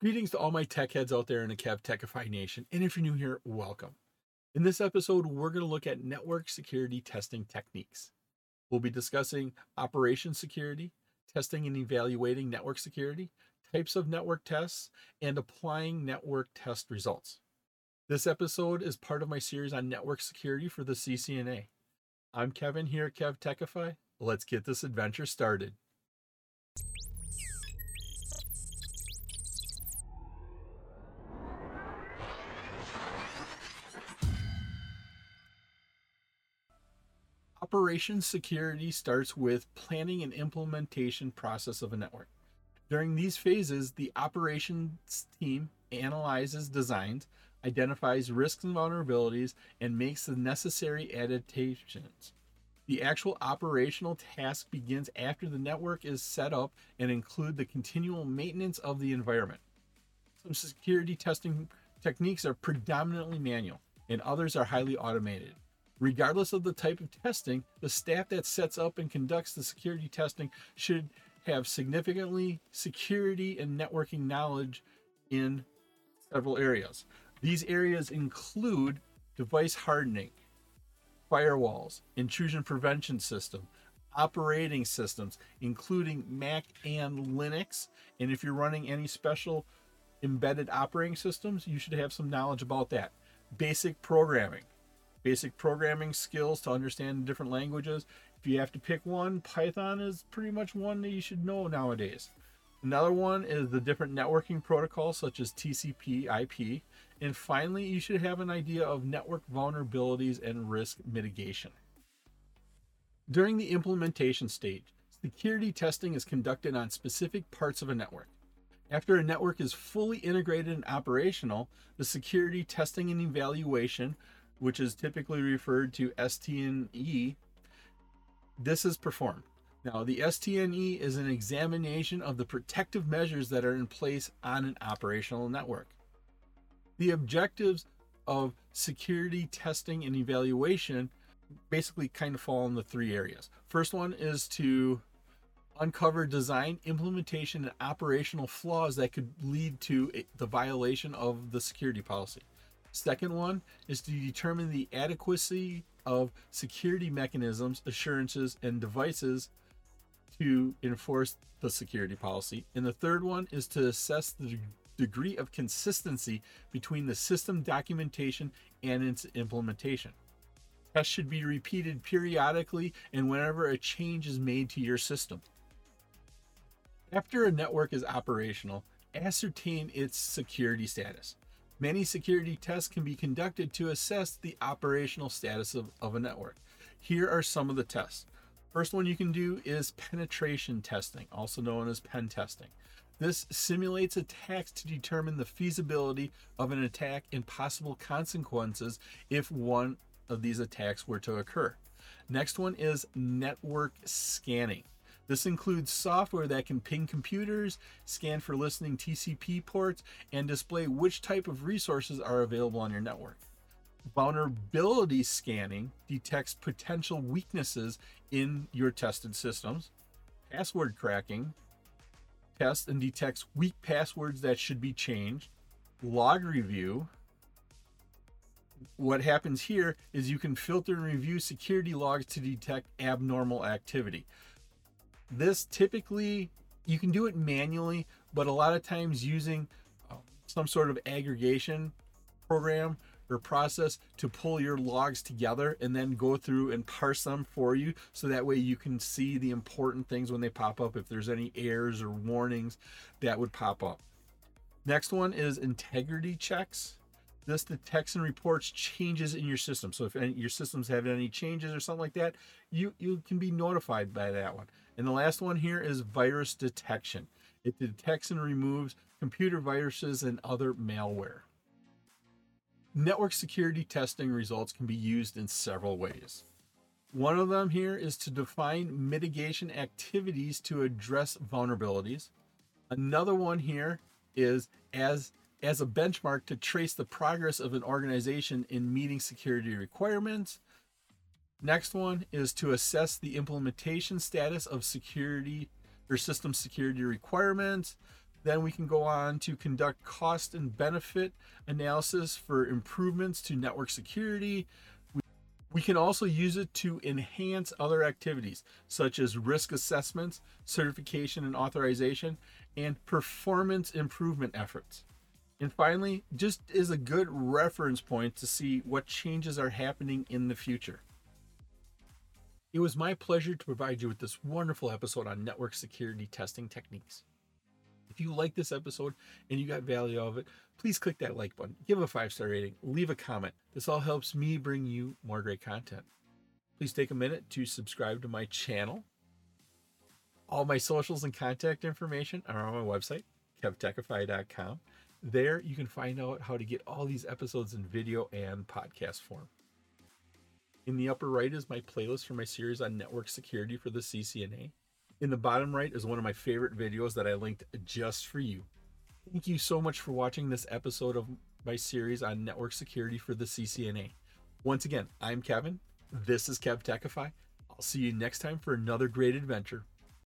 Greetings to all my tech heads out there in the Kev Techify Nation. And if you're new here, welcome. In this episode, we're going to look at network security testing techniques. We'll be discussing operation security, testing and evaluating network security, types of network tests, and applying network test results. This episode is part of my series on network security for the CCNA. I'm Kevin here at Kev Techify. Let's get this adventure started. Operations security starts with planning and implementation process of a network. During these phases, the operations team analyzes designs, identifies risks and vulnerabilities, and makes the necessary adaptations. The actual operational task begins after the network is set up and include the continual maintenance of the environment. Some security testing techniques are predominantly manual and others are highly automated. Regardless of the type of testing, the staff that sets up and conducts the security testing should have significantly security and networking knowledge in several areas. These areas include device hardening, firewalls, intrusion prevention system, operating systems, including Mac and Linux. And if you're running any special embedded operating systems, you should have some knowledge about that. Basic programming, basic programming skills to understand different languages. If you have to pick one, Python is pretty much one that you should know nowadays. Another one is the different networking protocols such as TCP, IP. And finally, you should have an idea of network vulnerabilities and risk mitigation. During the implementation stage, security testing is conducted on specific parts of a network. After a network is fully integrated and operational, the security testing and evaluation which is typically referred to ST&E, this is performed. Now, the ST&E is an examination of the protective measures that are in place on an operational network. The objectives of security testing and evaluation basically kind of fall in the three areas. First one is to uncover design, implementation, and operational flaws that could lead to the violation of the security policy. Second one is to determine the adequacy of security mechanisms, assurances, and devices to enforce the security policy. And the third one is to assess the degree of consistency between the system documentation and its implementation. Tests should be repeated periodically and whenever a change is made to your system. After a network is operational, ascertain its security status. Many security tests can be conducted to assess the operational status of, of a network. Here are some of the tests. First one you can do is penetration testing, also known as pen testing. This simulates attacks to determine the feasibility of an attack and possible consequences if one of these attacks were to occur. Next one is network scanning. This includes software that can ping computers, scan for listening TCP ports, and display which type of resources are available on your network. Vulnerability scanning detects potential weaknesses in your tested systems. Password cracking tests and detects weak passwords that should be changed. Log review. What happens here is you can filter and review security logs to detect abnormal activity. This typically you can do it manually, but a lot of times using um, some sort of aggregation program or process to pull your logs together and then go through and parse them for you so that way you can see the important things when they pop up if there's any errors or warnings that would pop up. Next one is integrity checks. This detects and reports changes in your system. So if any, your systems have any changes or something like that, you, you can be notified by that one. And the last one here is virus detection. It detects and removes computer viruses and other malware. Network security testing results can be used in several ways. One of them here is to define mitigation activities to address vulnerabilities. Another one here is as as a benchmark to trace the progress of an organization in meeting security requirements. Next one is to assess the implementation status of security or system security requirements. Then we can go on to conduct cost and benefit analysis for improvements to network security. We can also use it to enhance other activities such as risk assessments, certification and authorization, and performance improvement efforts. And finally, just is a good reference point to see what changes are happening in the future. It was my pleasure to provide you with this wonderful episode on network security testing techniques. If you like this episode and you got value out of it, please click that like button, give a five star rating, leave a comment. This all helps me bring you more great content. Please take a minute to subscribe to my channel. All my socials and contact information are on my website, kevtechify.com. There you can find out how to get all these episodes in video and podcast form. In the upper right is my playlist for my series on network security for the CCNA. In the bottom right is one of my favorite videos that I linked just for you. Thank you so much for watching this episode of my series on network security for the CCNA. Once again, I'm Kevin. This is Kev Techify. I'll see you next time for another great adventure.